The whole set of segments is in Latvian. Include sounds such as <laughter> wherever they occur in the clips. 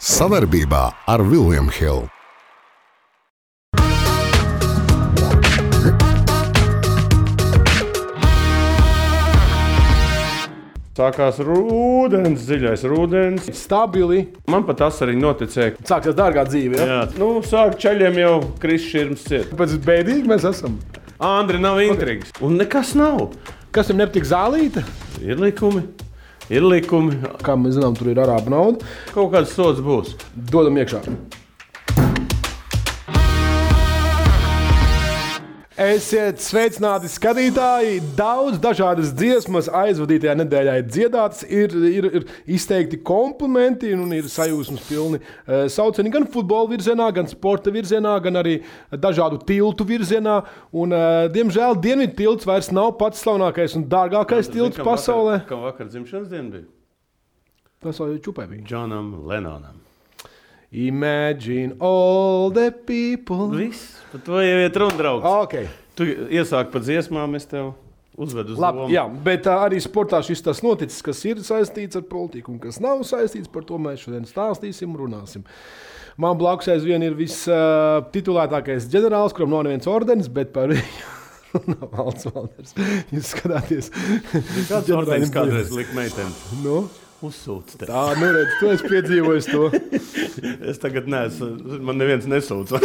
Savarbībā ar Vilniņu Hildu. Sākās rudens, dziļais rudens. Stabili. Man pat tas arī noticēja. Sāksies dārgā dzīve. Ja? Jā, nu, sāk ceļiem jau šķirms ciet. Pēc bēdīgi mēs esam. Andri nav intrigas. Un nekas nav. Kas tam nepatīk zālīte? Ir likumi. Ir likumi. Kā mēs zinām, tur ir arābu nauda. Kaut kāds sots būs. Dodam iekšā. Esiet sveicināti, skatītāji! Daudz dažādas dziesmas aizvadītajā nedēļā ir dziedātas, ir, ir, ir izteikti komplimenti un ir sajūsmas pilni uh, saucieni gan futbola virzienā, gan sporta virzienā, gan arī dažādu tiltu virzienā. Un, uh, diemžēl Dienvidu tilts vairs nav pats slavenākais un dārgākais tilts Kam pasaulē. Vakar, kam vakar dzimšanas diena bija? Pasaulē čupē bija. Džonam Lenonam. Imagine all the people. Viss. Par to jau ir runa, draugs. Okay. Tu iesāki pa dziesmām, es tev uzvedu uz Labi, jā, bet uh, arī sportā šis tas noticis, kas ir saistīts ar politiku un kas nav saistīts. Par to mēs šodien stāstīsim, runāsim. Man blakus aizvien ir vistitulētākais uh, ģenerālis, kuram nav neviens ordenis, bet par viņu <laughs> runā valsts valders. Jūs skatāties, Kāds ordenis kādreiz lika meiteni? nu, Uzsūc te. tā, nu redz, tu esi piedzīvojis to. <laughs> Es tagad neesmu, man neviens nesūdz.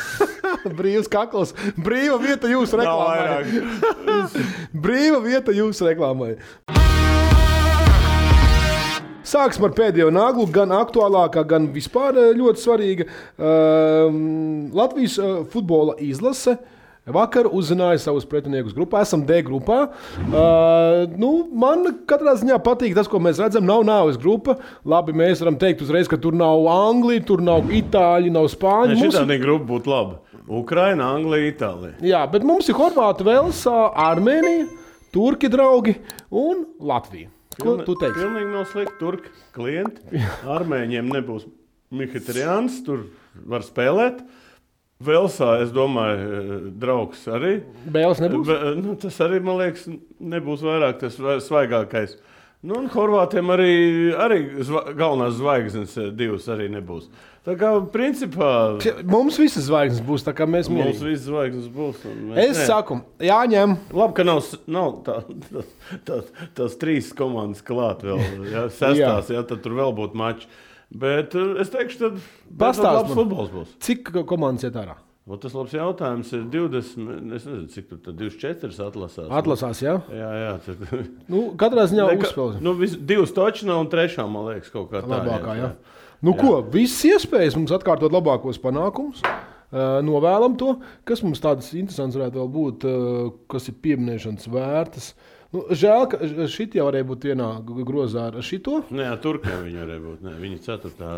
<laughs> Brīvs kakls, brīva vieta jūsu reklāmai. <laughs> Brīva vieta jūsu reklāmai. Sāksim ar pēdējo naglu, gan aktuālākā, gan vispār eh, ļoti svarīga. Um, Latvijas uh, futbola izlase vakar uzzināja savus pretiniekus grupā. Esam D grupā. Uh, nu, man katrā ziņā patīk tas, ko mēs redzam. Nav nāves grupa. Labi, mēs varam teikt uzreiz, ka tur nav Anglija, tur nav Itāļi, nav Spāņi. Mums tāda grupa būtu laba. Ukraina, Anglija, Itālija. Jā, bet mums ir Horvātija, Velsā, Armēnija, Turki draugi un Latvija. Ko tu teiksi? Pilnīgi nav slikti. Turki klienti. Armēņiem nebūs Mihāļs, tur var spēlēt. Velsā, es domāju, eh, draugs arī. Bēles nebūs. Be, nu, tas arī, man liekas, nebūs vairāk tas vai- svaigākais. Nu, un Horvātiem arī, arī zva, galvenās zvaigznes eh, divas arī nebūs. Tā kā principā Mums visas zvaigznes būs tā, kā mēs mums mīlam. visas zvaigznes būs. Es nē. saku, jāņem. Labi, ka nav, nav tā, tā, tā, tās trīs komandas klāt vēl. Ja, <laughs> sestās, ja, tad tur vēl būtu mačs. Bet eh, es teikšu, tad Pastāst labs man. futbols būs. Cik komandas iet ārā? Ot, tas labs jautājums ir 20, es nezinu, cik tur tad 24 atlasās. Atlasās, jā. Jā, jā. Tad, <laughs> Nu, katrā ziņā Neka- uzspēlēsim. nu, vis, divas točina un trešā, man liekas, kaut kā tā. Labākā, jā. Nu, ko, visas iespējas mums atkārtot labākos panākumus. Uh, novēlam to, kas mums tādas interesantas varētu būt, uh, kas ir pieminēšanas vērtas. Nu, žēl, ka šī jau varēja būt vienā grozā ar šito. Nē, Turkiem viņi varēja būt. Nē, viņi ceturtā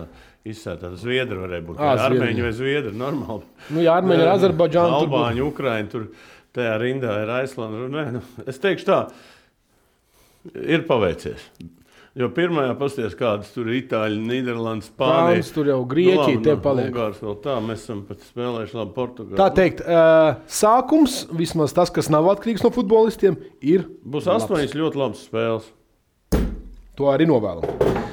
izsēta. Zviedri varēja būt. Zviedri. Armēņi vai Zviedri. Normāli. Nu, jā, Armēņi ar Azerbaidžānu. tur būtu. Albāņi, Ukraiņi. Tur tajā rindā ir Aislanda. Nē, nu, es teikšu tā, ir paveicies. Jo pirmajā pasties, kādas tur ir Itāļi, Nīderlandes, Spānis, Spānijas. tur jau Grieķija te paliek. Ungārs tā, mēs esam spēlējuši labi Portugāli. Tā teikt, uh, sākums, vismaz tas, kas nav atkarīgs no futbolistiem, ir. Būs astoņas ļoti labas spēles. To arī novēlam.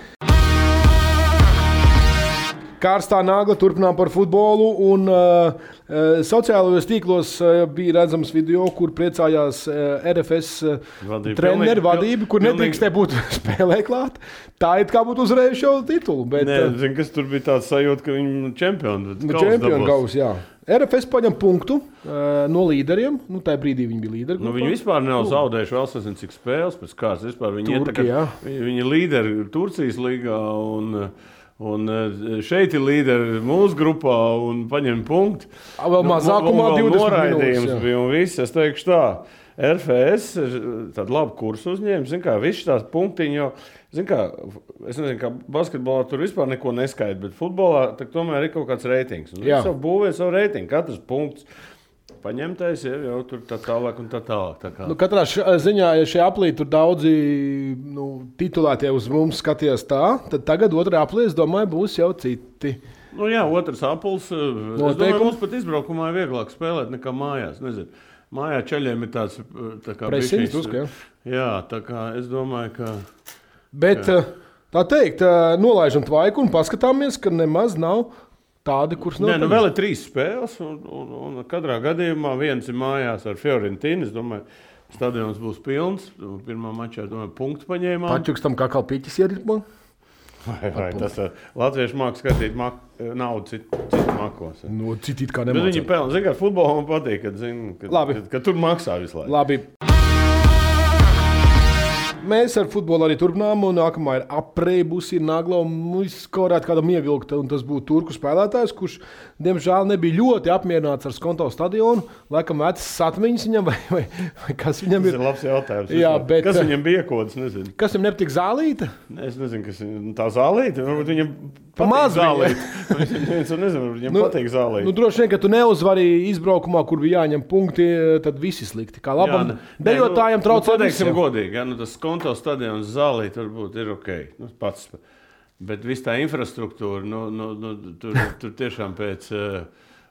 Kārstā nagla turpinām par futbolu. Un, uh, uh, sociālajos tīklos uh, bija redzams video, kur priecājās uh, RFS uh, Vadība. treneru Pilnīgi- vadība, kur pilnīgi- nedrīkstēja būt <laughs> spēlē klāt. Tā it kā būtu uzvarējuši jau titulu. Bet, Nē, uh, zin, kas tur bija tāds sajūta, ka viņi ir čempioni. Nu, Čempionu gauss, jā. RFS paņem punktu uh, no līderiem. Nu, tajā brīdī viņi bija līderi. Nu, viņi vispār nav zaudējuši vēl nezinu, cik spēles pēc kārtas. Viņi, Turki, jā. viņi, viņi ir līderi Turcijas līgā. Un, Un eh, šeit ir līderi mūsu grupā un paņem punktu. Vēl mazākumā 20 minūtes, noraidījums jā. bija un viss. Es teikšu tā. RFS ir tāda laba kursa uzņēmums. Zin Kā, visi tās punktiņi jau, zin kā, es nezinu, kā basketbolā tur vispār neko neskaidrs, bet futbolā tomēr ir kaut kāds reitings. Un Jā. Jau būvē savu reitingu. Katrs punkts paņemtais jau, jau tur tā tālāk un tā tālāk. Tā kā. Nu, katrā ziņā, ja šie aplīti tur daudzi nu, titulētie uz mums skatījās tā, tad tagad otrā aplī, es domāju, būs jau citi. Nu, jā, otrs. Es Noteikumi. domāju, mums pat izbraukumā ir vieglāk spēlēt nekā mājās. Nezinu. Mājā ceļiem ir tāds tā kā bišķiņš- drusku, jā. Jā, tā kā es domāju, ka. Bet uh, Tā teikt, nolaižam tvaiku un paskatāmies, ka nemaz nav tādi, kurus Nē, nu vēl ir trīs spēles, un, un, un katrā gadījumā viens ir mājās ar domāju, stadions būs pilns. Pirmā mačā, domāju, punktu paņēmām. Pačukstam kā kalpītis ieritmo. Vai, vai tas ir latviešu mākslinieks, skatīt mak naudu citu, citu makos. No citīt kā Bet viņi nemācīt. pelna. Ziniet, kā futbolā man patīk, kad, zin, kad, kad, kad tur maksā visu laiku. Labi. Mēs ar futbolu arī turpinām, un nākamā ir apreibusi nagla. Mums varētu kādam ievilkt, un tas būtu turku spēlētājs, kurš, diemžēl, nebija ļoti apmierināts ar Skonto stadionu. Laikam, vecas atmiņas viņam, <laughs> vai, vai, vai kas viņam Tas ir. ir labs jautājums. Jā, bet- Kas viņam bija kods? Nezinu. Kas viņam nepatīk zālīte? Es nezinu, kas ir tā zālīte. Varbūt viņam Pa patīk maz viņa. zālīte. Es nezinu, viņam Nu, patīk zālīte. Nu, droši vien, ka tu neuzvarēji izbraukumā, kur bija jāņem punkti, tad viss ir slikti. Kā labam ne. dejotājam nu, traucē. Nu, pateiksim visiem. godīgi, ja, nu, tas konto stadions zālīt varbūt ir ok. Nu, pats, bet viss tā infrastruktūra, nu, nu, nu, tur, tur tiešām pēc uh,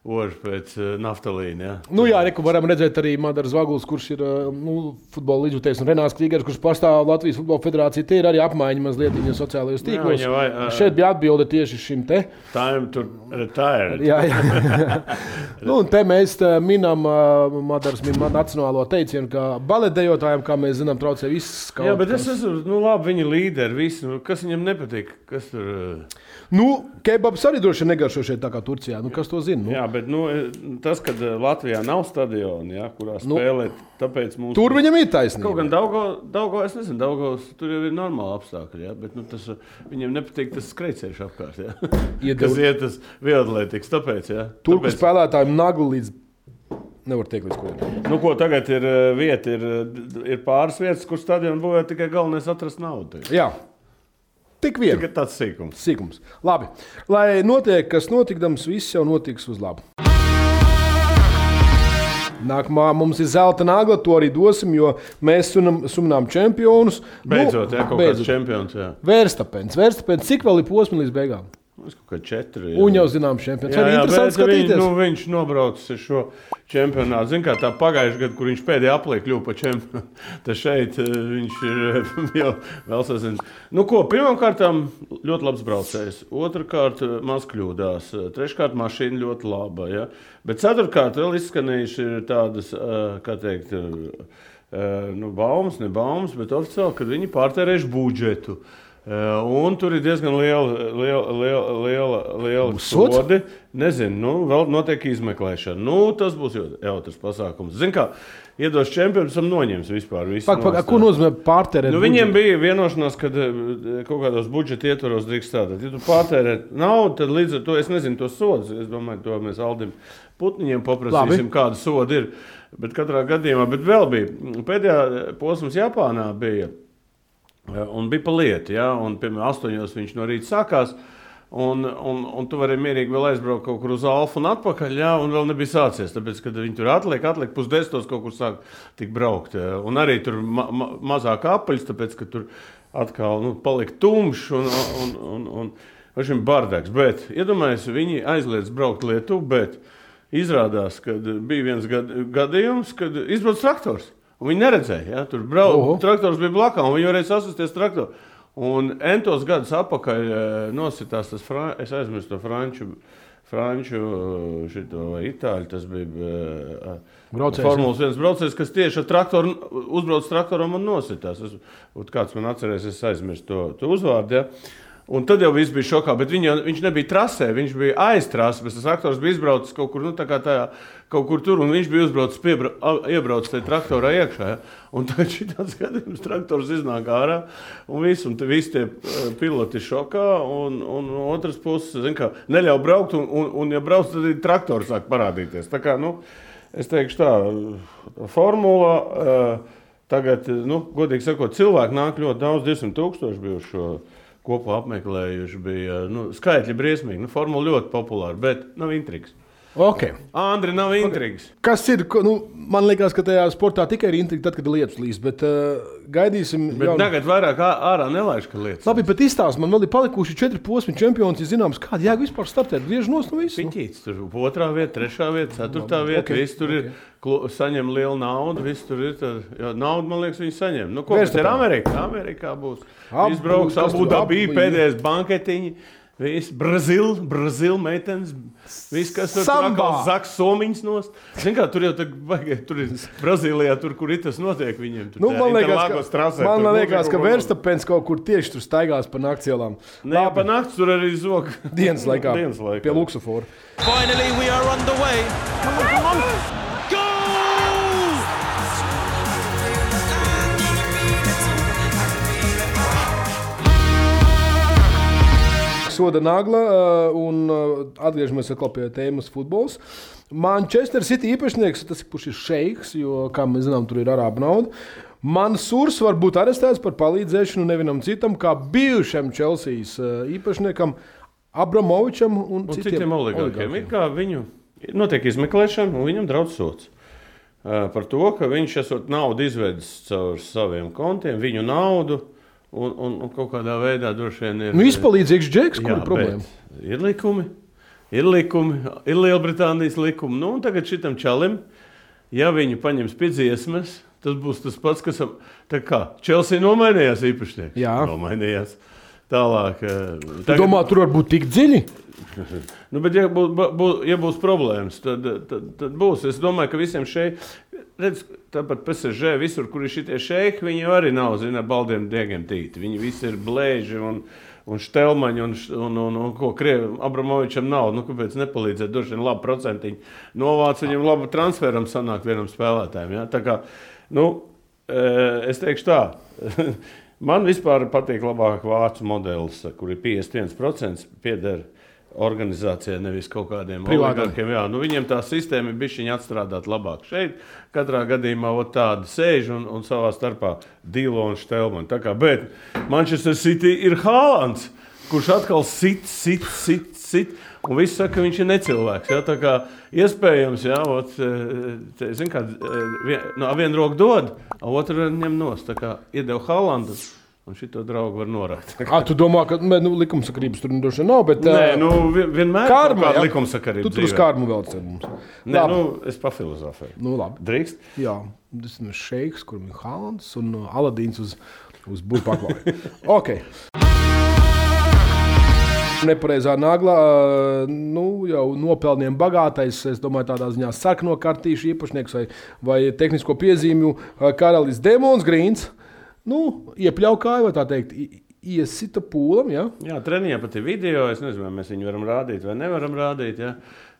oža, pēc uh, naftalīna. Ja. Nu, jā, reku varam redzēt arī Madaras Vaguls, kurš ir uh, nu, futbola līdzjutējs, un Renārs Krīgers, kurš pārstāv Latvijas Futbola Federāciju. Tie ir arī apmaiņa mazliet viņa sociālajos tīklos. viņa vai- ā. Šeit bija atbilde tieši šim te. Time to retire. Jā, jā. <laughs> nu, un te mēs tā, minam uh, Madaras min nacionālo teicienu, ka baletdejotājiem, kā mēs zinām, traucē viss. Jā, bet es kas. esmu, nu, labi, viņi līderi, visi, nu, kas viņam nepatīk, kas tur. Uh, Nu, kebabs arī droši vien negaršo šeit tā kā Turcijā. Nu, kas to zina? Nu, jā, bet nu, tas, ka Latvijā nav stadiona, ja, kurā Nu, spēlēt, tāpēc mums. Tur viņam ir taisnība. Kaut gan Daugo, es nezinu, Daugos, tur jau ir normāli apstākļi, ja? bet nu, tas, viņiem nepatīk tas skrejceļš apkārt. Ja? <laughs> Iedod- Kas iet uz vieglatlētikas, tāpēc. Ja? Turku tāpēc spēlētājiem nagli līdz. Nevar teikt, līdz kuriem. nu, ko tagad ir uh, vieta, ir, ir pāris vietas, kur stadionu būvē tikai galvenais atrast naudu. tagad. Jā, tik vien. Tikai tāds sīkums. Sīkums. Labi. Lai notiek, kas notikdams, viss jau notiks uz labu. Nākamā mums ir zelta nagla, to arī dosim, jo mēs sunam, suminām čempionus. Beidzot, nu, ja, kaut beidzot. kāds čempions. Jā. Vērstapens, vērstapens, cik vēl ir posms līdz beigām? Es kaut kā četri. Un jau zinām, čempions. Jā, jā, bet skatīties. nu, viņš nobraucis šo čempionātu. Ziniet, kā tā pagājušajā gadā, kur viņš pēdējā aplī kļuva par čempionu. <laughs> Tad šeit eh, viņš ir eh, <laughs> jau vēl sasniedzis. Nu, ko, pirmkārt, ļoti labs braucējs. Otrakārt, eh, maz kļūdās. Treškārt, mašīna ļoti laba. Ja? Bet ceturkārt, vēl izskanējuši ir tādas, eh, kā teikt, eh, eh, nu, baumas, ne baumas, bet oficiāli, kad viņi pārtērējuši budžetu. Eh, Un tur ir diezgan liela, liela, liela, liela, liela sodi. Nezinu, nu, vēl notiek izmeklēšana. Nu, tas būs jau- jautrs pasākums. Ziniet, kā iedos čempions, tam noņems vispār visu. Pak, pak, ko nozīmē pārtērēt? Nu, viņiem bija vienošanās, ka eh, kaut kādos budžeta ietvaros drīkst strādāt. Ja tu patērē naudu, tad līdz ar to es nezinu tos sodus. Es domāju, to mēs Aldim Putniņiem paprasīsim, Labi. kāda soda ir. Bet katrā gadījumā, bet vēl bija pēdējā posms Japānā. Bija, eh, un bija pa lietu, ja, un piemēram, astoņos viņš no rīta sākās. Un, un, un tu vari mierīgi vēl aizbraukt kaut kur uz Alfa un atpakaļ, jā, un vēl nebija sācies. Tāpēc, kad viņi tur atliek, atliek pusdesmitos kaut kur sāk braukt. Jā. Un arī tur ma ma mazāk apaļs, tāpēc, ka tur atkal nu, palika tumšs un, un, un, un, un šim bardaks. Bet, iedomājieties, viņi aizliedz braukt Lietuvu, bet izrādās, ka bija viens gad, gadījums, kad izbrauc traktors. Viņi neredzēja, ja? tur brauc, Oho. traktors bija blakus, un viņi varēja sasisties traktoru. Un entos gadus atpakaļ eh, nositās tas, fra... es aizmirsu to franču, franču šito vai itāļu, tas bija eh, Braucējs, Formulas viens braucējs, kas tieši ar traktoru uzbrauc traktoram un nositās. Es, kāds man atcerēs, es aizmirsu to, to uzvārdu. Ja? Un tad jau viss bija šokā, bet viņa, viņš nebija trasē, viņš bija aiz trases. Tas traktors bija izbraucis kaut kur, nu, tajā, kaut kur tur, un viņš bija uzbraucis, piebra, iebraucis tajā traktorā iekšā. Ja? Un tad <laughs> šī tāds gadījums, traktors iznāk ārā, un viss, un visi tie eh, piloti šokā, un, un no otras puses, zin kā, neļauj braukt, un, un, un ja brauc, tad traktors sāk parādīties. Tā kā, nu, es teikšu tā, formula. Uh, Tagad, nu, godīgi sakot, cilvēki nāk ļoti daudz, 200 tūkstoši bijuši šo kopā apmeklējuši. Bija, nu, skaitļi briesmīgi, nu, formula ļoti populāra, bet nav intrigas. Okay. Andri nav intrigas. Kas ir? Nu, man liekas, ka tajā sportā tikai ir intriga, tad, kad ir lietus līst. Bet uh, gaidīsim. Bet jaunu- tagad vairāk ārā nelaiž, ka lietas. Labi, bet izstāsti man, vēl ir palikuši četri posmi čempioni. Ir zināms, kāda jēga vispār startēt. Griež no. Nu. Piņķīts, tur otrā vieta, trešā vieta, ceturtā vieta. ok, Okay, viss tur ir, klu, saņem lielu naudu. Viss tur ir. Tad, jo, naudu, man liekas, viņi saņem. Nu, ko tas ir. Amerikā? Amerikā būs. Abu- Viss brauks, kas abu dabī, pēdējais banketiņi. Viss Brazīl, Brazīl meitenes, viss, kas tur atkal zaks somiņas nost. Zin kā, tur jau tā, baigi, tur ir Brazīlijā, tur, kur ir tas notiek viņiem. Tur Nu, tajā man liekas, ka, trasē, man tur liekas, ka Verstapēns kaut kur tieši tur staigās pa naktsielām. Nē, pa naktis tur arī zog. Dienas laikā. <laughs> Dienas laikā. Pie Luksafora. Finally, we are underway. Come on, come on. Soda nagla, uh, un uh, atgriežamies pie tēmas futbols. Manchester City īpašnieks, tas kurš ir šeiks, jo, kā mēs zinām, tur ir arābu nauda. Mansūrs var būt arestēts par palīdzēšanu nevienam citam, kā bijušam Chelseas uh, īpašniekam, Abramovičam un, Un citiem. Ir kā viņu notiek izmeklēšana, un viņam draudz sots. Par to, ka viņš esot naudu izvedis caur saviem kontiem, viņu naudu, un, un, un kaut kādā veidā droši vien ir. Nu, izpalīdzīgs džeks, kur ir problēma? Ir likumi, ir likumi, ir Lielbritānijas likumi. Nu, un tagad šitam čalim, ja viņi paņems pie dziesmas, tas būs tas pats, kas tā kā Chelsea nomainījās īpašnieks. Jā. nomainījās. Tālāk, eh, Tu tagad- domā, tur var būt tik dziļi? <laughs> Nu, bet, ja, būs, bū, ja būs problēmas, tad, tad, tad būs. Es domāju, ka visiem šeit, redz, tāpat PSG, visur, kur ir šie šeiki, viņi arī nav, zina, baldiem diegiem tīti. Viņi visi ir blēži un, un štelmaņi un, un, un, un ko Krievam, Abramovičam nav. Nu, kāpēc nepalīdzēt? Droši vien labu procentiņu novāc viņam labu transferam sanāk vienam spēlētājam. Ja? Tā kā, nu, eh, es teikšu tā. <laughs> Man vispār patīk labāk vācu modelis, kur ir 51% pieder organizācijai, nevis kaut kādiem. Jā, nu viņiem tā sistēma ir bijusi atstrādāt labāk. Šeit katrā gadījumā tāda sēž un, un savā starpā dīlo un štelmani. Tā kā, bet Manchester City ir Hālands, kurš atkal sit, sit, sit, sit. Un viss saka, ka viņš ir necilvēks. Jā, tā kā iespējams, jā, ot, eh, te, zin, kā, eh, vien, no, vienu roku dod, a otru ņem nost. Tā kā iedeva Haalandu, un šito draugu var norādīt. <laughs> A, tu domā, ka nu, likumsakarības tur droši vien nav, bet Nē, nu, vien- vienmēr ir kāda jā. likumsakarība. tu tur uz kārmu vēl cer mums. Nē, Labi. nu, es pafilozofēju. Nu, labi. Drīkst? Jā, tas ir šeiks, kuram ir Haalands un uh, Aladīns uz, uz burbuļsaktas. <laughs> okay. Nepareizā naglā, nu, jau nopelniem bagātais, es domāju, tādā ziņā sarkano kartīšu īpašnieks vai, vai tehnisko piezīmju karalis Demons Grīns. Nu, iepļauj kāju, vai tā teikt, iesita pūlam. Ja? Jā, treniņā pat ir video. Es nezinu, vai mēs viņu varam rādīt vai nevaram rādīt. Ja?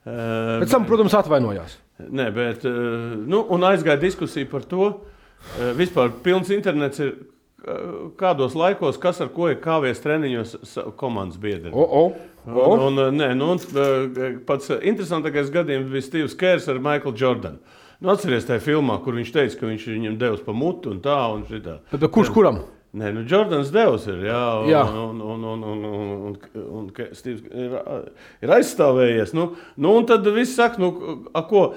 Uh, Pēc tam, protams, atvainojās. Nē, bet uh, nu, un aizgāja diskusija par to. Uh, vispār pilns internets ir. uh, Kādos laikos, kas ar ko ir kāvies treniņos, komandas biedri. O, o, o. Un, un, nē, nu, un, pats interesantākais gadījums bija Steve's Kērs ar Michaelu Jordanu. Nu, atcerieties tajā filmā, kur viņš teica, ka viņš viņam devis pa mutu un tā. Un šitā. Bet kurš kuram? Nē, nu, Jordans devs ir. Jā, un, Jā. un, un, un, un, un, un, un, un Steve's ir, ir aizstāvējies. Nu, nu, un tad viss saka, nu, a, ko.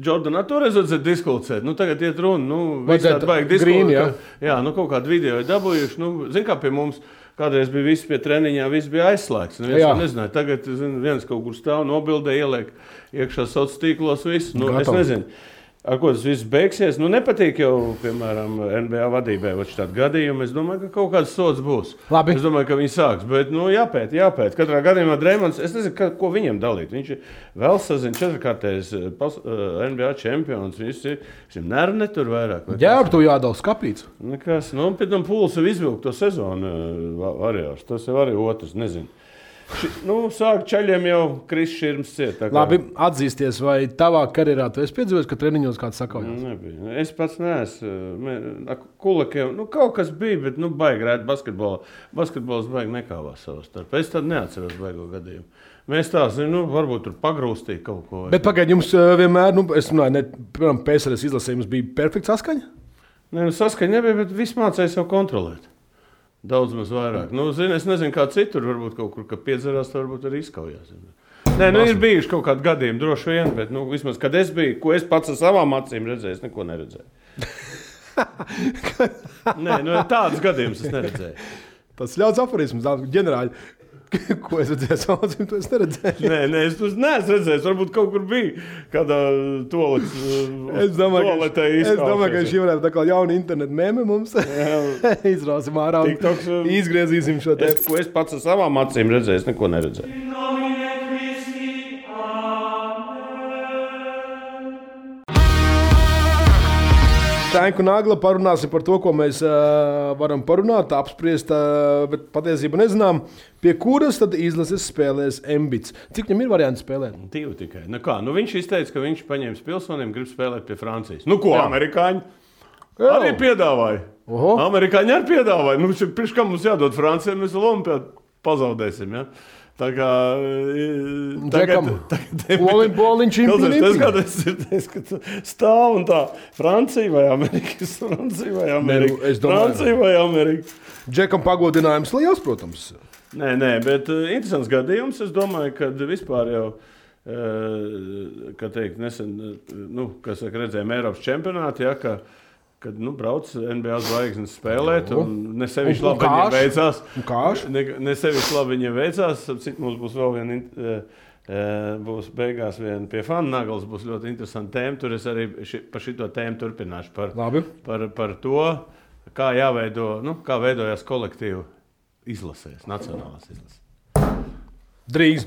Jordana toreiz vajadzēja diskutēt. Nu, tagad iet runa. Nu, Vajadzētu baigi green, jā. diskutēt. Jā, nu, kaut kādu video ir dabūjuši. Nu, Ziniet, kā pie mums. Kādreiz bija viss pie treniņā, viss bija aizslēgts. Neviens Jā. to nezināja. Tagad zin, viens kaut kur stāv, nobildē, ieliek iekšā sociālos tīklos. Visu. Nu, es Gatavi. nezinu. Ar ko tas viss beigsies? Nu, nepatīk jau, piemēram, NBA vadībai vai šādu gadījumu. Es domāju, ka kaut kāds sots būs. Labi. Es domāju, ka viņi sāks. Bet, nu, jāpēt, jāpēt. Katrā gadījumā Dreamlands, es nezinu, ka, ko viņam dalīt. Viņš ir vēl sazināts četrkārtējs eh, pas- eh, NBA čempions. Viņš ir nervi netur vairāk. vai Jā, ar to jādala skāpīts. Nekas, nu, un pēc tam pūlis jau izvilkt to sezonu eh, va- variāžu. Tas jau arī otrs, nezinu. Nu, sāk ceļiem jau kristis šķirms ciet. Labi, atzīsties, vai tavā karjerā tu esi piedzīvojis, ka treniņos kāds sakaujas? Nebija. Es pats neesmu. Kulakiem nu, kaut kas bija, bet nu, baigi rēt basketbolā. Basketbols baigi nekāvās savā starpā. Es tad neatceros baigo gadījumu. Mēs tā zinām, nu, varbūt tur pagrūstīja kaut ko. Bet pagaidiet, jums uh, vienmēr, nu, es runāju, ne, piemēram, PSRS izlasē jums bija perfekta saskaņa. Nē, nu, saskaņa nebija, bet viss mācīja sev kontrolēt. Daudz maz vairāk. Nu, zini, es nezinu, kā citur, varbūt kaut kur, ka piedzerās, varbūt arī izkaujās. Nē, nu, ir bijuši kaut kādi gadījumi, droši vien, bet nu, vismaz, kad es biju, ko es pats ar savām acīm redzēju, es neko neredzēju. <laughs> Nē, nu, tādus gadījumus es neredzēju. Tas ļauts aforisms, ģenerāli. <laughs> Ko es redzēju, savā acīm, to es neredzēju. Nē, nē, es to neesmu redzējis. Varbūt kaut kur bija kāda toalets. <laughs> Es domāju, ka, es domāju, ka šī varētu būt jauna interneta mēmē mums. <laughs> Izrausim ārā TikToks, uh, izgriezīsim šo te. Es, ko es pats ar savām acīm redzēju, es neko neredzēju. Tanku nagla parunāsim par to, ko mēs uh, varam parunāt, apspriest, uh, bet patiesībā nezinām, pie kuras tad izlases spēlēs Embits. Cik viņam ir varianti spēlēt? Divi tikai. Nu, kā? nu, viņš izteica, ka viņš paņēma pilsoniem, grib spēlēt pie Francijas. Nu, ko Jā. amerikāņi? Jā. Arī piedāvāja. Oho. Amerikāņi arī piedāvāja. Nu, Pirms kā mums jādod Francijai, mēs Olimpiādu pazaudēsim. Ja? Tā kā Džekam. Olim- Boliņš impli, Klausies, impli. Tas kādreiz ir tas, ka tu stāv un tā Francija vai Amerika, <laughs> Francija vai Amerika, nu, es domāju- Francija vai Amerika. Džekam pagodinājums liels, protams. Nē, nē, bet uh, interesants gadījums. Es domāju, ka vispār jau, uh, kā teikt, nesen, uh, nu, kas saka, redzējām Eiropas čempionātā, ja, ka, kad nu, brauc NBA zvaigznes spēlēt, un ne sevišķi labi viņiem veicās. Ne, ne sevišķi labi viņiem veicās. Cik mums būs vēl viena. uh, uh, Būs beigās viena pie fanu naglas, būs ļoti interesanta tēma. Tur es arī ši, par šo tēmu turpināšu. Par, Labi. par, par to, kā jāveido, nu, kā veidojās kolektīva izlasēs, nacionālās izlases. Drīz.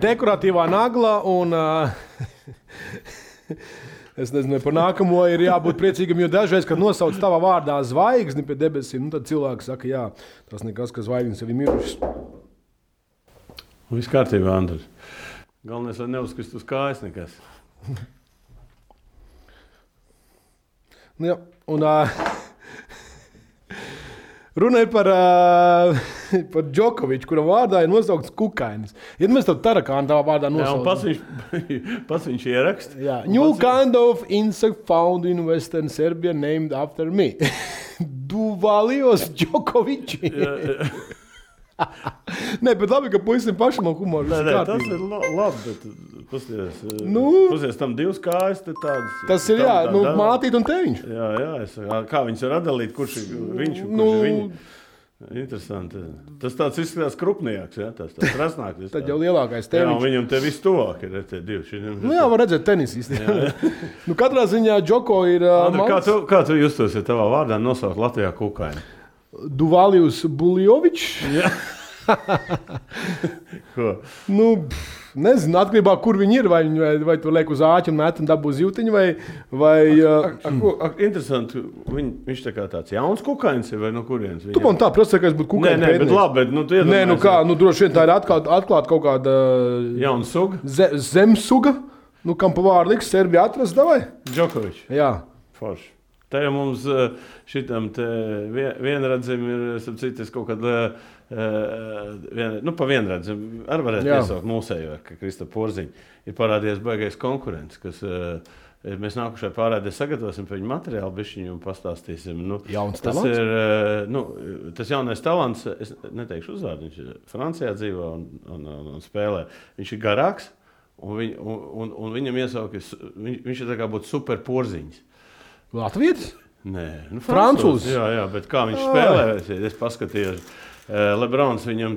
Dekoratīvā nagla un. Uh, <laughs> Es nezinu, vai par nākamo ir jābūt priecīgam, jo dažreiz, kad nosauc tavā vārdā zvaigzni pie debesīm, nu, tad cilvēks saka, jā, tas nekas, ka zvaigznes jau ir mirušas. Viss kārtībā, Andris. Galvenais, lai neuzkrist uz kājas nekas. <laughs> Nu, jā, un, uh, runa ir par, uh, <laughs> par Džokoviču, kuram vārdā ir nosaukts Kukainis. Ja mēs to tarakānu tavā vārdā nosaucam, pats viņš, <laughs> pats viņš ieraksta. Jā, new kind of insect found in Western Serbia named after me. <laughs> Duvalijos Džokoviči. <laughs> Nē, bet labi, ka puisim pašam ir humors. Nē, nē, tas ir la- labi, bet pasties, Nu? pasties tam divas kājas, tādas. Tas ir jā, nu, mātīt un tēviņš. Jā, jā, es, kā viņus var atdalīt, kurš ir viņš un kurš Nu, ir viņa. Interesanti. Tas tāds izskatās krupnīgs, jā, tas tāds rasnāks. Tad jau lielākais Jā, un tēviņš. viņam te viss tuvāk ir tie divi. Šim, Nu jā, var redzēt tenisisti. <laughs> nu, katrā ziņā Džoko ir uh, Andri, kā, mans tu, kā tu justos, ja tavā vārdā nosaukt Latvijā kukaini? Duvalijus Buljovičs. <laughs> <laughs> Nu, pff, nezinu, atkarībā no kur viņi ir. Vai, vai, vai tu liek uz āķa un met un dabū zīltiņu, vai, vai uh, A, ko, a, interesanti, viņ, viņš tā kā tāds jauns kukainis ir vai no kurienes? tu man tā prasa, ka es būtu Nē, kukaiņa nē, bet labi, bet nu, tu Nē, nu iedomājies, kā, nu droši vien tā ir atklāta atklāt kaut kāda Jauna suga, ze, zemsuga. Nu, kam pa vārdu liks, Serbija atrast, vai? Džokovičs. Jā. Forši. Te jau mums šitam te vie- vienradzim ir, starp citu, es kaut eh, vien, nu, pa vienradzim, arī varētu iesaukt mūsējo, ka Krista Porziņa ir parādījies baigais konkurents, kas eh, mēs nākušajā pārādē sagatavosim viņu materiālu, bišķiņu un pastāstīsim. Nu, Jauns tas talants? ir, eh, nu, tas jaunais talants, es neteikšu uzvārdu, viņš Francijā dzīvo un, un, un, un spēlē. Viņš ir garāks. Un, viņ, un, un, un viņam iesaukas, viņš, viņš ir tā kā būtu super porziņš. Latvijas? Nē, nu, Francūzs? Jā, jā, bet kā viņš spēlē, es paskatījos. Eh, Lebrons viņam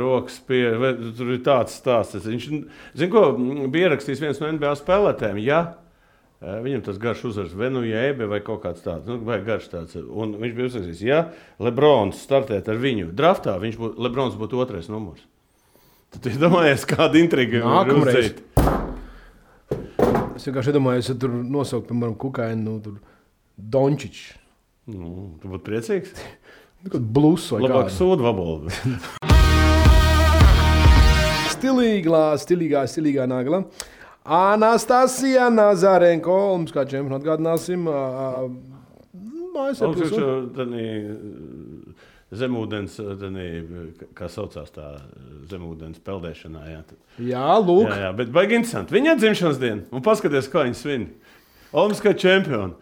rokas pie, vai tur ir tāds stāsts. Viņš, zin ko, bija ierakstījis viens no NBA spēlētājiem, ja eh, viņam tas garš uzvars, vai nu jēbe, vai kaut kāds tāds, nu, garš tāds. Un viņš bija uzrakstījis, ja Lebrons startētu ar viņu draftā, viņš būtu, Lebrons būtu otrais numurs. Tad iedomājies, kāda intriga Nākamreiz. uzdzīt. Es vienkārši iedomājos, ja tur nosaukt, piemēram, kukaini, nu, tur Dončičs. Nu, tu būtu priecīgs. <laughs> Blūzs vai Labāk sūdu vabalu. <laughs> Stilīgā, stilīgā, stilīgā nagla. Anastasija Nazarenko, mums kā čempionu atgādināsim. Mājas ir tādā zemūdens, tādī, kā saucās tā zemūdens peldēšanā. Jā, Jā, lūk. jā, jā bet baigi interesanti. Viņa dzimšanas diena, un paskaties, kā viņa svin. Olimpiskā čempiona.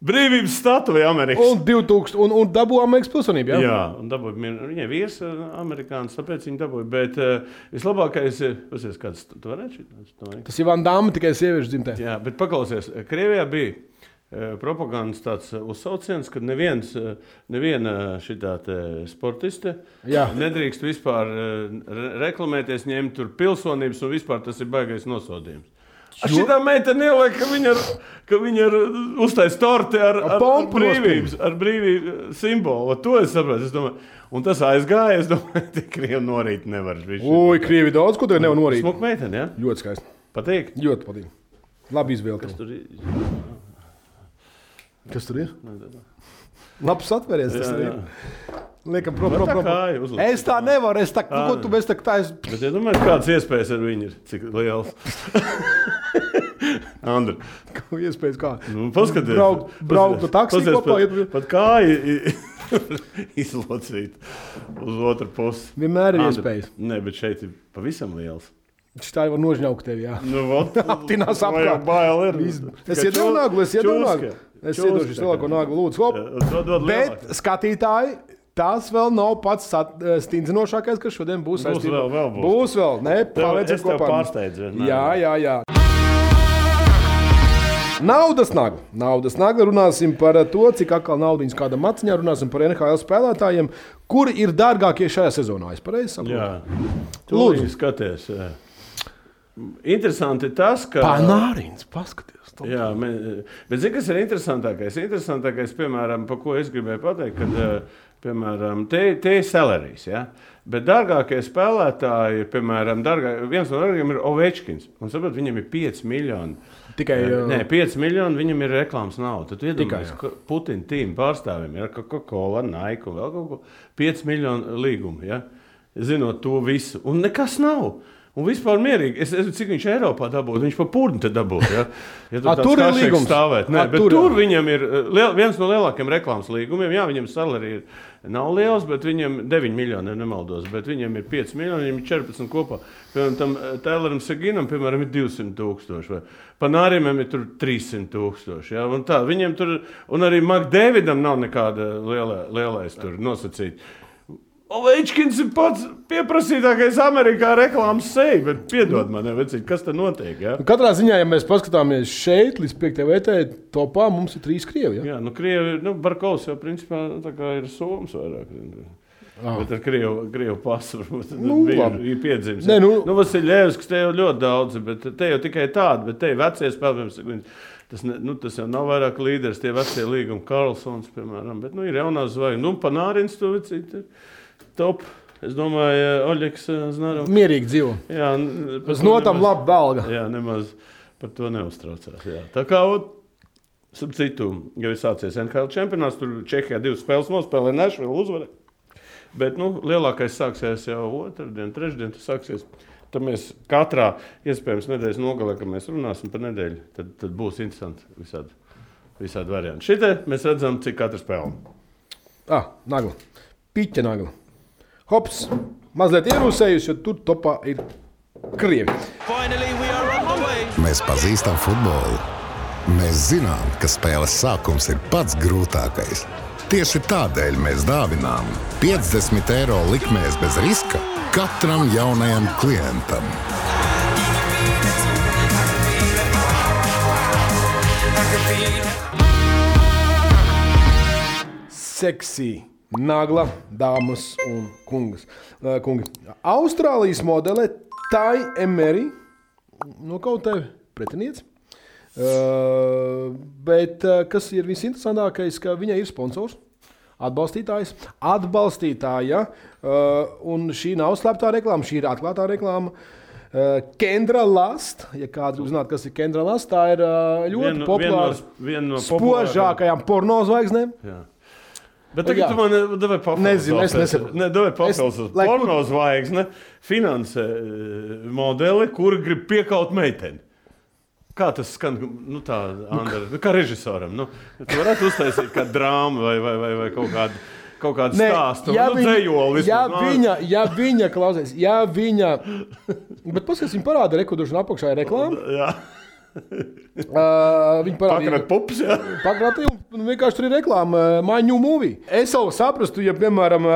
Brīvības statuja Amerikas. Un, 2000, un, un dabū Amerikas pilsonību. Jā, Jā? un mien- viņai vīrs, eh, amerikānis, tāpēc viņi dabūja. Bet uh, vislabākais ir, pasies, kāds tu varētu varētu? Tas ir Van Dāma tikai sieviešu dzimtē. Jā, bet paklausies, Krievijā bija eh, propagandas tāds eh, uzsauciens, ka neviens, eh, neviena šitā te sportiste Jā. nedrīkst vispār eh, re- reklamēties, ņemt tur pilsonības, un vispār tas ir baigais nosodījums. Šī meitene ieliek, ka viņa ir, ka viņa ir uztaisījusi torti ar, ar, ar brīvības, ar brīvību simbolu. To es saprotu. Es domāju, un tas aizgāja. Es domāju, <laughs> ka krievi norīt nevar. Ui, krievi daudz ko tur nevar norīt. Smuk meitene, ja? Ļoti skaisti. Patīk. Ļoti patīk. Labi izvēlēties. Tur ir. Kas tur ir? Labs atveries. Jā, jā. Liekam, prom, Var prom, tā prom. kāju uzlikt. Es tā nevaru. Es tā, nu, ko tu bez tā, tā es. Bet, ja domājat, kādas iespējas ar viņu ir? Cik liels? <laughs> Andri, Ko iespējas kā? nu, paskaties. Braukt- pa taksi paskaties, kopā, Pat, iet- pat kāju <laughs> izlocīt uz otru pusi. Vienmēr ir Andri, iespējas. Nē, bet šeit ir pavisam liels. Šis tā jau var nožņaukt tevi. Jā. Nu, vot, <laughs> Aptinās apkārt. Bail ir. Tikai Es iedodu čūs- naglu, es iedodu naglu. Es iedodu šis lielāko naglu, lūdzu. Hop. Dod Bet lielāku. skatītāji, tas vēl nav pats eh, stingzinošākais, kas šodien būs. Būs saistībā- vēl, vēl būs. Būs vēl. Nē, Tev- palieciet es tev kopā. pārsteidzu. Jā, jā, jā. Naudas nagla. Naudas nagla. Runāsim par to, cik atkal naudas kāda maciņā. Runāsim par NHL spēlētājiem, kuri ir dārgākie šajā sezonā. Es pareizi saprotu. Lūdzu. Lūdzu, skaties. jā. Interesanti tas, ka. Panārins, paskaties. to. Jā, me, bet zini, kas ir interesantākais? Interesantākais, piemēram, par ko es gribēju pateikt, kad, eh, piemēram, te, te ir Celerijs. Ja? Bet dārgākie spēlētāji piemēram, dārgā, viens no dārgākajiem ir Ovečkins. Un saprot, viņam ir 5 miljoni. Tikai, Eh, jā. Nē, 5 miljoni viņam ir reklāmas nauda. Tad iedomājieties, ka Putina tīm pārstāvjiem ir Coca-Cola, Nike un vēl kaut ko 5 miljonu līgumu. Ja? Zinot to visu. Un nekas nav. Un vispār mierīgi. Es nezinu, cik viņš Eiropā dabūja. Viņš pa pūnu dabūja. Ja? Ja <laughs> A, tāds tur ir līgums. Stāvēt. Nē, A, tur, tur, viņam ir eh, liel, viens no lielākajiem reklāmas līgumiem. Jā, viņam salari ir nav liels, bet viņam 9 miljoni, ja nemaldos. Bet viņam ir 5 miljoni, viņam ir 14 kopā. Piemēram, tam eh, Tayloram Saginam, piemēram, ir 200 tūkstoši. vai Panārijam ir tur 300 tūkstoši. Ja? Un tā, viņam tur, un arī Makdēvidam nav nekāda liela, lielais tur nosacīt. Ovečkins ir pats pieprasītākais Amerikā reklāmas seja, bet piedod man, vecīt, kas te notiek? Ja? Nu, Katrā ziņā, ja mēs paskatāmies šeit, līdz 5. vērtē, topā mums ir trīs krievi. Ja? Jā, nu, Krievi, nu, Barkovs jau principā nu, ir Soms vairāk. Ah. Bet ar krievu, krievu pasu varbūt Nu, <laughs> nu, bija labi. piedzimis. Nē, nu- nu Vasiljevskis te jau ļoti daudz, bet te jau tikai tādi, bet te vecie spēlētāji. Tas, ne, nu, tas jau nav vairāk līderis, tie vecie līgumi, Karlsons, piemēram. Bet nu, ir jaunās zvaigznes, nu, Panārins to vecīt. Top. Es domāju, Oļegs Znarovs. Mierīgi dzīvo. Jā, to notam labi belga. Jā, nemaz par to neuztraucās. Jā. Tā kā, starp citu, jau ir sācies NHL čempionāts, tur Čehijā divas spēles nospēlēja, Nešvila uzvarēja. Bet nu, lielākais sāksies jau otrdien, trešdien. Tas sāksies. Tad mēs katrā iespējams nedēļas nogalē, kad mēs runāsim par nedēļu, tad, tad būs interesanti visādi, visādi varianti. Šitā mēs redzam, cik katra spēlē. Ah, nagla. Piķa nagla. Hops. Mazliet ierūsējusi, jo tur topā ir krievi. Mēs pazīstam futbolu. Mēs zinām, ka spēles sākums ir pats grūtākais. Tieši tādēļ mēs dāvinām 50 eiro likmēs bez riska katram jaunajam klientam. Seksī. Nagla, dāmas un kungas. Kungi. Austrālijas modele Tai Emery no kaut kā pretiniece. Uh, bet uh, kas ir visinteresantākais, ka viņai ir sponsors, atbalstītājs, atbalstītāja. Uh, un šī nav slēptā reklāma, šī ir atklātā reklāma. Uh, Kendra Last, ja kāds grib zināt, kas ir Kendra Last, tā ir uh, ļoti Vien- populāra. viena no- viena no Spožākajām porno zvaigznēm. Jā. Bet tagad Jā. tu man devi papildus. Nezinu, es nesaprotu. Ne, devi papildus. Es- Es, lai kur- porno zvaigzne finansē eh, modeli, kur grib piekaut meiteni. Kā tas skan? Nu, tā, Andra, nu, kā režisoram. Nu, tu varētu uztaisīt kādu drāmu vai, vai, vai, vai kaut kādu, kaut kādu Nē, stāstu. ja nu, viņa, dzējoli ja nu, viņa, ja viņa klausies, ja viņa. Bet paskatās, viņa parāda rekordu, apakšā ir reklāma. <laughs> Jā. Uh, viņi parādīja, pupas, jā. Pagrāti, un vienkārši tur ir reklāma, maņu mūvī. Es jau saprastu, ja, piemēram,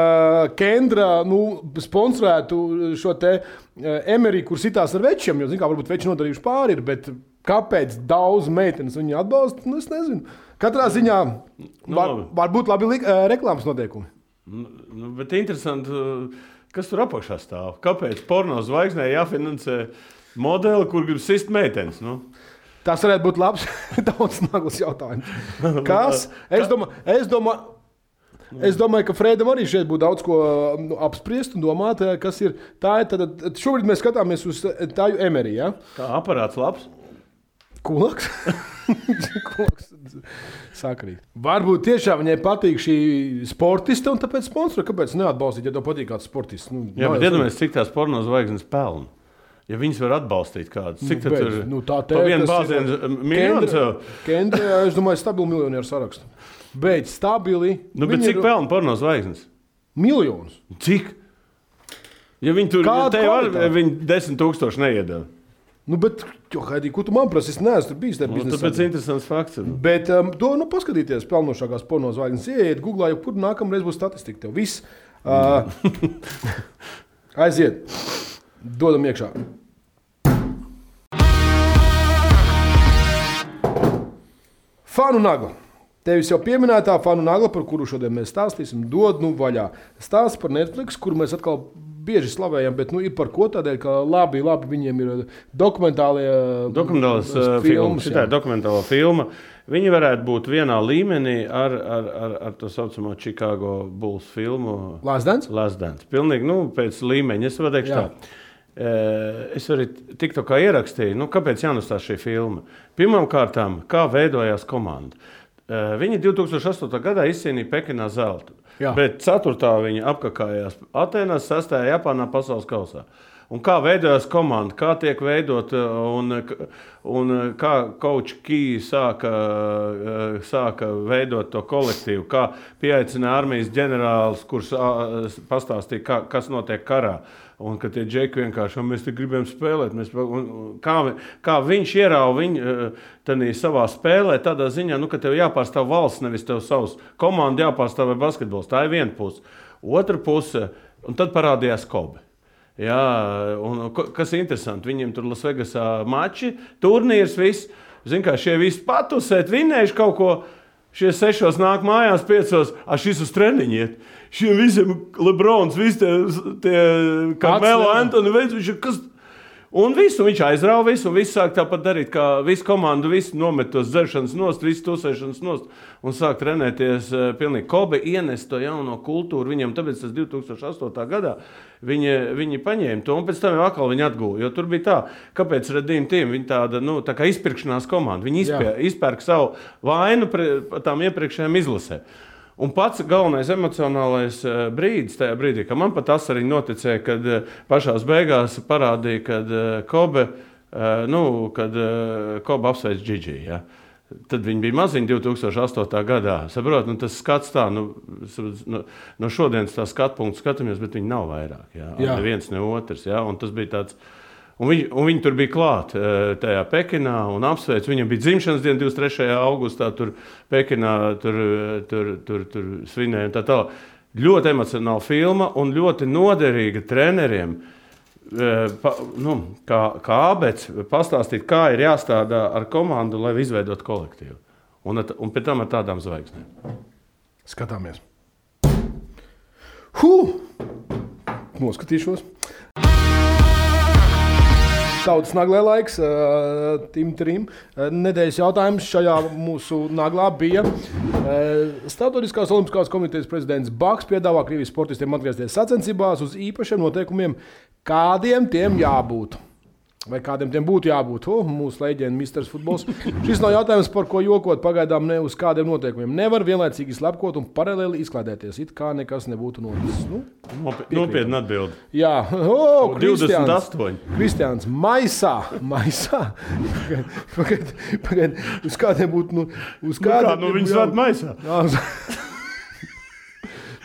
Kendra nu, sponsorētu šo te Emeriju, kur sitās ar večiem, jo, zin kā, varbūt veči nodarījuši pāri, bet kāpēc daudz meitenes viņu atbalsta, nu, es nezinu. Katrā ziņā var, labi. var būt labi lik, ā, reklāmas noteikumi. Nu, nu, bet interesanti, kas tur apakšā stāv. Kāpēc porno zvaigznē jāfinansē modeli, kur grib sist meitenes? Nu? Tas varētu būt labs, <laughs> daudz naglas jautājums. <laughs> Kas? Es domāju, es domāju, es domāju ka Fredam arī šeit būtu daudz ko nu, apspriest un domāt, eh, kas ir. Tā ir tad, šobrīd mēs skatāmies uz tādu emeriju. Ja? Kā aparāts labs? Kulaks. Kulaks. <laughs> Sakrīt. Varbūt tiešām viņai patīk šī sportiste, un tāpēc sponsori. Kāpēc neatbalstīt, ja tev patīk kāds sportists? Nu, Jā, bet iedomājieties, cik tās porno zvaigznes pelna. Ja viņas var atbalstīt kādu, cik Nu, bet, tur nu, tā ir- bāzienu miljonus jau. Kendra, es domāju, stabilu miljonu sarakstu. Bet stabili. Nu, bet cik ir pelna porno zvaigznes? Miljonus. Cik? Ja viņi tur Kāda te var, viņi desmit tūkstoši neiedod. Nu, bet, jo, Haidī, ko tu man prasi? Es neesmu bijis tajā Nu, biznesā. tāpēc interesants fakts. ir. Bet um, to nu, paskatieties, pelnošākās porno zvaigznes. Iet, googlā, jau kur nākamreiz būs statistika. Tev viss uh, <laughs> aiziet. Dodam iekšā. Fanu nagla. Tevis jau pieminētā fanu nagla, par kuru šodien mēs stāstīsim, dod nu vaļā. Stāsts par Netflix, kuru mēs atkal bieži slavējam, bet nu, ir par ko tādēļ, ka labi, labi viņiem ir dokumentālie Dokumentālās uh, uh, filmas, jā. šī dokumentālā filma. Viņi varētu būt vienā līmenī ar, ar, ar, ar to saucamo Chicago Bulls filmu. Last Dance? Lasdēns. Pilnīgi nu, pēc līmeņa. Es varu teikt, Jā. tā. Eh, Es arī tikko ierakstīju, nu, kāpēc jānostāsta šī filma. Pirmkārt, kā veidojās komanda. Eh, Viņi 2008. gadā izcīnīja Pekinā zeltu. Jā. Bet 4. viņa apkakājās Atenās, 6. Japānā pasaules kausā. Un kā veidojās komanda, kā tiek veidota un, un kā Kaučs Kīs sāka, eh, sāka veidot to kolektīvu, kā pieaicināja armijas ģenerālis, kurš pastāstīja, kā, kas notiek karā. Un ka tie džeki vienkārši "Un mēs te gribam spēlēt. Mēs, un, kā, kā viņš ierauga viņu tādā savā spēlē, tādā ziņā, nu, ka tev jāpārstāv valsts, nevis tev savs komandas jāpārstāv vai basketbols. Tā ir viena puse. Otra puse, un tad parādījās Kobe. Jā, un kas ir interesanti, viņiem tur Lasvegasā mači, turnīrs, viss. Zini, kā šie visi patusēt, vinējuši kaut ko. Šie sešos nāk mājās, piecos, ah, šis uz treniņu iet. Šiem visiem Lebrons, visi tie, tie kā Pats, Melo jā. Antoni veids, viņš ir kas. Un visu viņš aizrāva, visu, un viss sāk tāpat darīt, kā visa komanda, visi nomet tos dzeršanas nost, visu tusēšanas nost, un sāk trenēties. Uh, pilnīgi Kobe ienes to jauno kultūru viņam, tāpēc tas 2008. gadā viņi, viņi paņēma to, un pēc tam jau atkal viņi atguva. Jo tur bija tā, kāpēc Redīna Tīm, viņa tāda, nu, tā kā izpirkšanās komanda, viņi izpē, izpērk savu vainu pret tām iepriekšējām izlasēm. Un pats galvenais emocionālais eh, brīdis tajā brīdī, kad man pat tas arī noticēja, kad eh, pašā beigās parādīja, kad eh, Kobe, nu, kad Kobe apsveic Džidžiju. Ja? Tad viņi bija maziņi 2008. gadā. Saprot, nu, tas skats tā, nu, s- nu, no šodienas tā skatu punktu skatāmies, bet viņi nav vairāk. Ja? Jā. Ne viens, ne otrs. Ja? Un tas bija tāds. Un viņi, un viņi tur bija klāti eh, tajā Pekinā un apsveic. Viņam bija dzimšanas diena 23. augustā, tur Pekinā tur, eh, tur, tur, tur svinēja. Tā tālāk. Ļoti emocionāla filma un ļoti noderīga treneriem. eh, Pa, nu, kā, kā abets pastāstīt, kā ir jāstrādā ar komandu, lai izveidotu kolektīvu. Un, at- un pēc tam ar tādām zvaigznēm. Skatāmies. Huh! Noskatīšos. Tautas naglē laiks, uh, Tim Trim. Nedēļas jautājums šajā mūsu naglā bija. Uh, Startautiskās Olimpiskās komitejas prezidents Baks piedāvā Krievijas sportistiem atgriezties sacensībās uz īpašiem noteikumiem, kādiem tiem jābūt. Vai kādiem tiem būtu jābūt? Oh, mūsu leģenda, Mr. Futbols. Šis nav jautājums, par ko jokot. Pagaidām ne uz kādiem noteikumiem. Nevar vienlaicīgi slepkot un paralēli izklaidēties. It kā nekas nebūtu noticis. Nu, Nopi- Nopietni atbild. jā, oh, 28. Kristians, maisā, maisā. Pagaid, pagaid. Uz kādiem būtu? Nu, uz Kā, kādiem nu, būtu svēt jābūt? maisā. Jā, uz-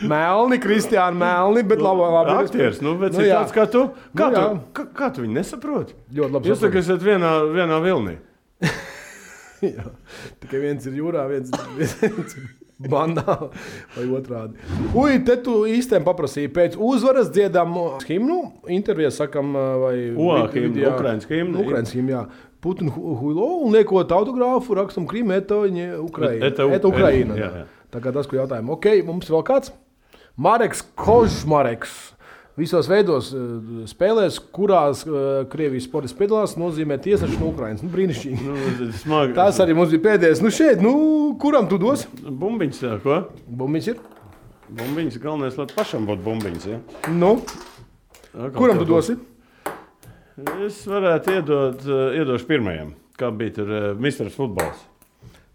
Melni, Kristiāna, melni, bet labi. labi Aktieris, nu, bet Nu, nu, tāds kā tu. Kā, Nu, tu, kā, kā tu viņu nesaproti? Ļoti labi. Jūs saprotu. tagad esat vienā, vienā vilnī. <laughs> Jā. Tikai viens ir jūrā, viens, viens ir bandā vai otrādi. Ui, te tu īstenībā paprasīji pēc uzvaras dziedam himnu, intervijā sakam, vai Ua, vid- himnu, Ukrainas himnu. Jā. Putinu hu- huilo un liekot autogrāfu, rakstam Eto, Ukraina. Eta- Ukraina. jā, jā. Tā kā tas, ko jautājumu. Ok, mums vēl kāds? Mareks Kožmareks. Visos veidos eh, spēlēs, kurās uh, Krievijas sports piedalās, nozīmē tiesneši no Ukrainas. Nu, brīnišķīgi. Nu, smagi. Tas arī mums bija pēdējais. Nu, šeit, nu, kuram tu dos? Bumbiņš, jā, ko? Bumbiņš ir. Bumbiņš galvenais, lai pašam būtu bumbiņš. Ja? Nu, Atkal kuram tu dosi? Es varētu iedot, uh, iedošu pirmajam, kā bija tur Mistrs futbols.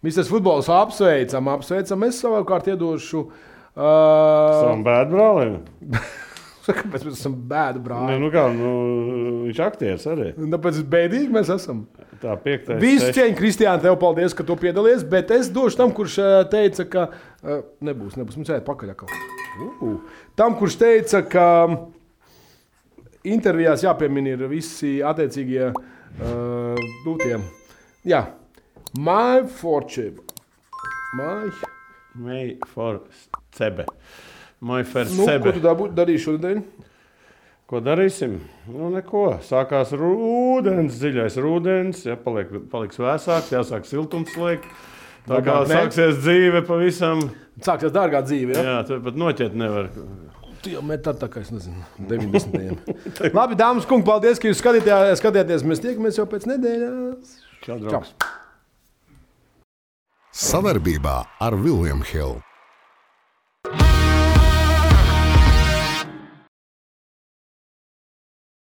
Mr. Futbols apsveicam, apsveicam. Es savukārt iedošu. Uh, Savam bēdbrālim. Kāpēc mēs esam bēdu Nu, brāļi? nu kā, nu, viņš aktieris arī. Tāpēc bēdīgi mēs esam. Tā piektais. Visu cieņu, Kristiāna, tev paldies, ka tu piedalies. Bet es došu tam, kurš teica, ka nebūs, nebūs. Mums jāiet pakaļ. Uh. Tam, kurš teica, ka intervijās jāpiemina ir visi attiecīgie uh, dūtiem. Jā, my fortune. My... May for cebe. My first Nu, ko cebe. tu dabū, darīsi šodien? Ko darīsim? Nu, neko. Sākās rudens, dziļais rudens, ja paliek, paliks vēsāks, jāsāk siltums liekt. Tā kā sāksies dzīve pavisam. Sāksies dārgā dzīve. Ja? Jā, tur pat noķert nevar. Tu jau met tā, tā kā es nezinu, 90. Labi, dāmas un kungi, paldies, ka jūs skatījāties. Mēs tiekamies jau pēc nedēļas. Čau, Čau! Saverbība ar William Hill.